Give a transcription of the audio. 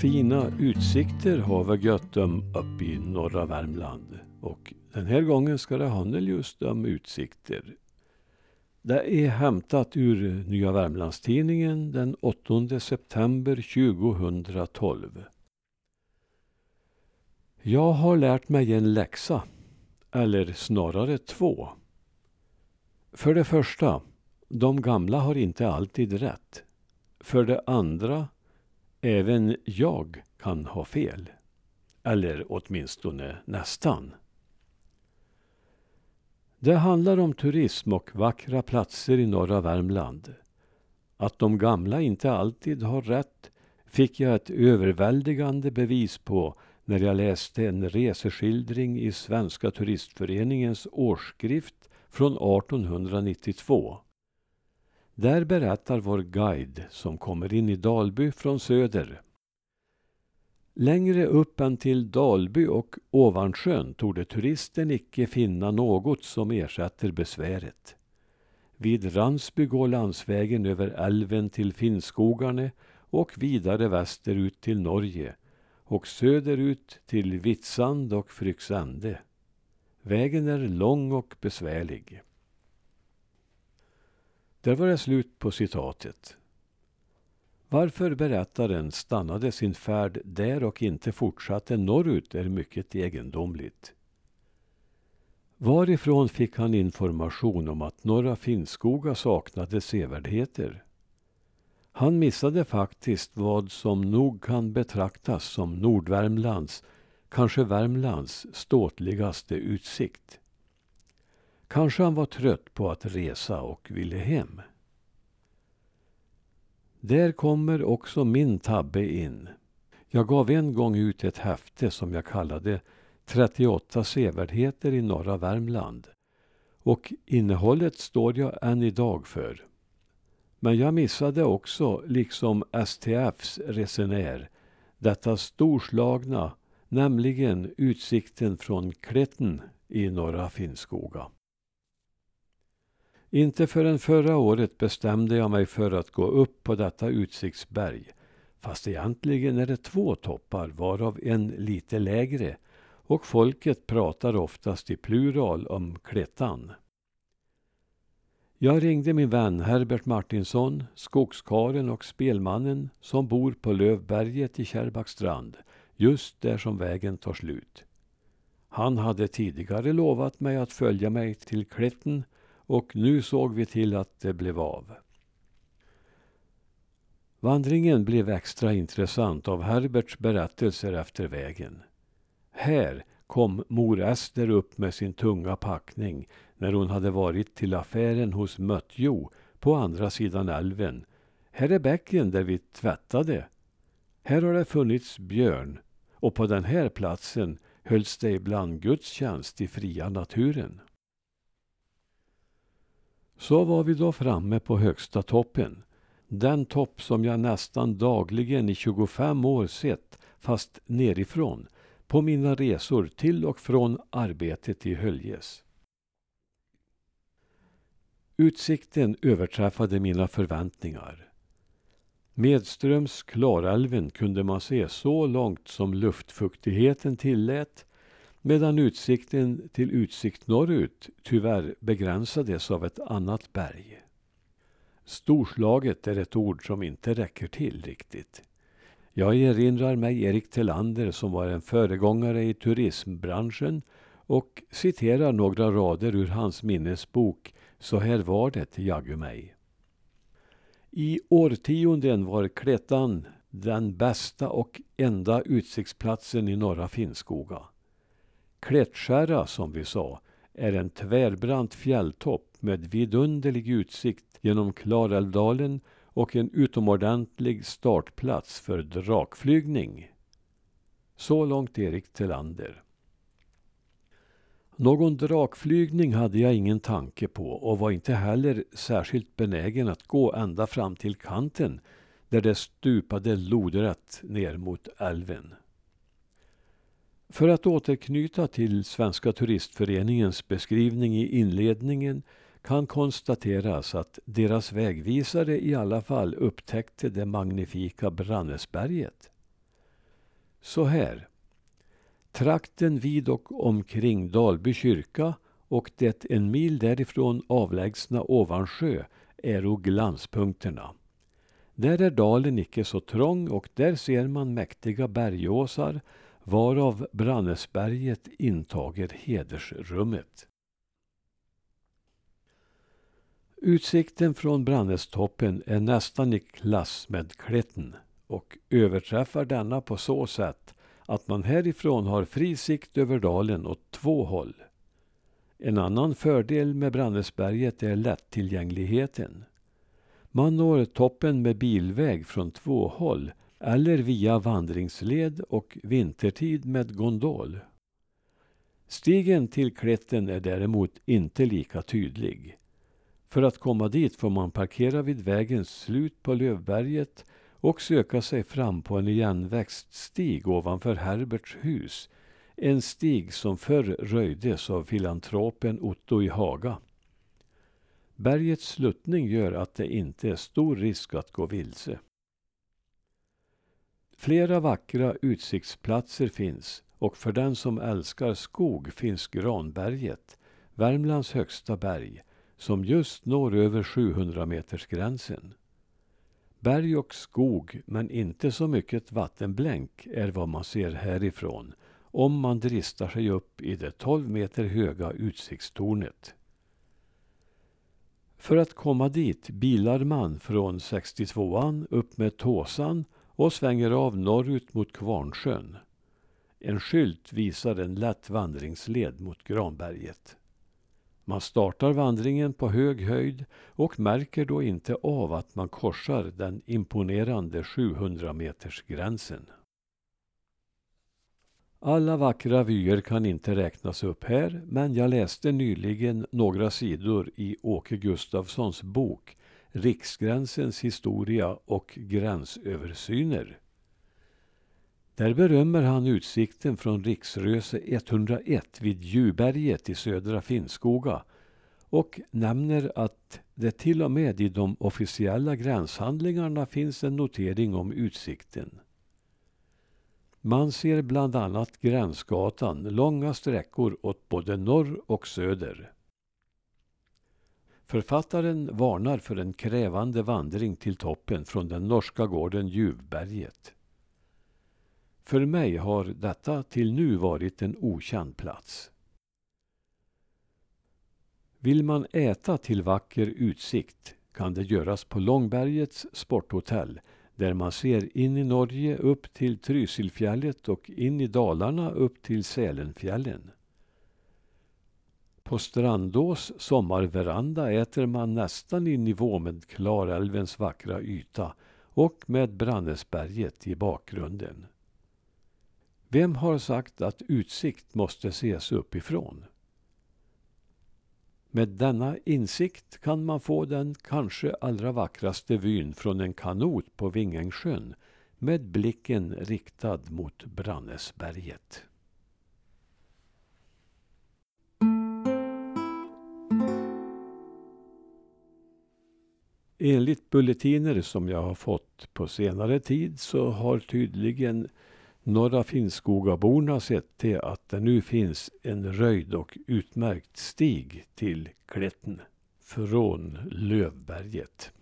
Fina utsikter har vi gött om uppe i norra Värmland. Och den här gången ska det handla just om utsikter. Det är hämtat ur Nya Värmlandstidningen den 8 september 2012. Jag har lärt mig en läxa, eller snarare två. För det första, de gamla har inte alltid rätt. För det andra, även jag kan ha fel. Eller åtminstone nästan. Det handlar om turism och vackra platser i norra Värmland. Att de gamla inte alltid har rätt fick jag ett överväldigande bevis på när jag läste en reseskildring i Svenska turistföreningens årsskrift från 1892. Där berättar vår guide, som kommer in i Dalby från söder. Längre upp än till Dalby och Ovansjön torde turisten icke finna något som ersätter besväret. Vid Ransby går landsvägen över älven till Finnskogarne och vidare västerut till Norge och söderut till Vitsand och Fryksände. Vägen är lång och besvärlig. Där var det slut på citatet. Varför berättaren stannade sin färd där och inte fortsatte norrut är mycket egendomligt. Varifrån fick han information om att Norra Finnskoga saknade sevärdheter? Han missade faktiskt vad som nog kan betraktas som Nordvärmlands, kanske Värmlands, ståtligaste utsikt. Kanske han var trött på att resa och ville hem. Där kommer också min tabbe in. Jag gav en gång ut ett häfte som jag kallade 38 sevärdheter i norra Värmland. Och innehållet står jag än idag för. Men jag missade också, liksom STFs resenär, detta storslagna, nämligen utsikten från Kletten i norra Finnskoga. Inte förrän förra året bestämde jag mig för att gå upp på detta utsiktsberg. Fast egentligen är det två toppar, varav en lite lägre. Och folket pratar oftast i plural om Klettan. Jag ringde min vän Herbert Martinsson, skogskaren och spelmannen som bor på Lövberget i Kärrbackstrand, just där som vägen tar slut. Han hade tidigare lovat mig att följa mig till Kletten och nu såg vi till att det blev av. Vandringen blev extra intressant av Herberts berättelser efter vägen. Här kom mor Ester upp med sin tunga packning när hon hade varit till affären hos Möttjo på andra sidan älven. Här är bäcken där vi tvättade. Här har det funnits björn och på den här platsen hölls det ibland gudstjänst i fria naturen. Så var vi då framme på högsta toppen. Den topp som jag nästan dagligen i 25 år sett, fast nerifrån, på mina resor till och från arbetet i Höljes. Utsikten överträffade mina förväntningar. Medströms Klarälven kunde man se så långt som luftfuktigheten tillät medan utsikten till utsikt norrut tyvärr begränsades av ett annat berg. Storslaget är ett ord som inte räcker till riktigt. Jag erinrar mig Erik Telander som var en föregångare i turismbranschen och citerar några rader ur hans minnesbok Så här var det jaggu mig. I årtionden var Klettan den bästa och enda utsiktsplatsen i norra Finnskoga. Klättkärra, som vi sa, är en tvärbrant fjälltopp med vidunderlig utsikt genom Klarälvdalen och en utomordentlig startplats för drakflygning. Så långt Erik Tillander. Någon drakflygning hade jag ingen tanke på och var inte heller särskilt benägen att gå ända fram till kanten där det stupade lodrätt ner mot älven. För att återknyta till Svenska turistföreningens beskrivning i inledningen kan konstateras att deras vägvisare i alla fall upptäckte det magnifika Brannäsberget. så här. Trakten vid och omkring Dalby kyrka och det en mil därifrån avlägsna Ovansjö äro glanspunkterna. Där är dalen icke så trång och där ser man mäktiga bergåsar varav Brannesberget intager hedersrummet. Utsikten från Brannestoppen är nästan i klass med Klätten och överträffar denna på så sätt att man härifrån har fri sikt över dalen åt två håll. En annan fördel med Brannesberget är lättillgängligheten. Man når toppen med bilväg från två håll eller via vandringsled och vintertid med gondol. Stigen till Klätten är däremot inte lika tydlig. För att komma dit får man parkera vid vägens slut på Lövberget och söka sig fram på en igenväxt stig ovanför Herberts hus. En stig som förr röjdes av filantropen Otto i Haga. Bergets sluttning gör att det inte är stor risk att gå vilse. Flera vackra utsiktsplatser finns och för den som älskar skog finns Granberget, Värmlands högsta berg, som just når över 700 metersgränsen. Berg och skog, men inte så mycket vattenblänk, är vad man ser härifrån om man dristar sig upp i det 12 meter höga utsiktstornet. För att komma dit bilar man från 62an upp med Tåsan och svänger av norrut mot Kvarnsjön. En skylt visar en lätt vandringsled mot Granberget. Man startar vandringen på hög höjd och märker då inte av att man korsar den imponerande 700 meters gränsen. Alla vackra vyer kan inte räknas upp här, men jag läste nyligen några sidor i Åke Gustafssons bok Riksgränsens historia och gränsöversyner. Där berömmer han utsikten från Riksröse 101 vid Djurberget i södra Finnskoga och nämner att det till och med i de officiella gränshandlingarna finns en notering om utsikten. Man ser bland annat Gränsgatan långa sträckor åt både norr och söder. Författaren varnar för en krävande vandring till toppen från den norska gården Djuvberget. För mig har detta till nu varit en okänd plats. Vill man äta till vacker utsikt kan det göras på Långbergets sporthotell där man ser in i Norge upp till Trysilfjället och in i Dalarna upp till Sälenfjällen. På Strandås sommarveranda äter man nästan i nivå med Klarälvens vackra yta och med Brannäsberget i bakgrunden. Vem har sagt att utsikt måste ses uppifrån? Med denna insikt kan man få den kanske allra vackraste vyn från en kanot på Vingängssjön med blicken riktad mot Brannäsberget. Enligt bulletiner som jag har fått på senare tid så har tydligen Norra Finnskogaborna sett till att det nu finns en röjd och utmärkt stig till Klätten från Lövberget.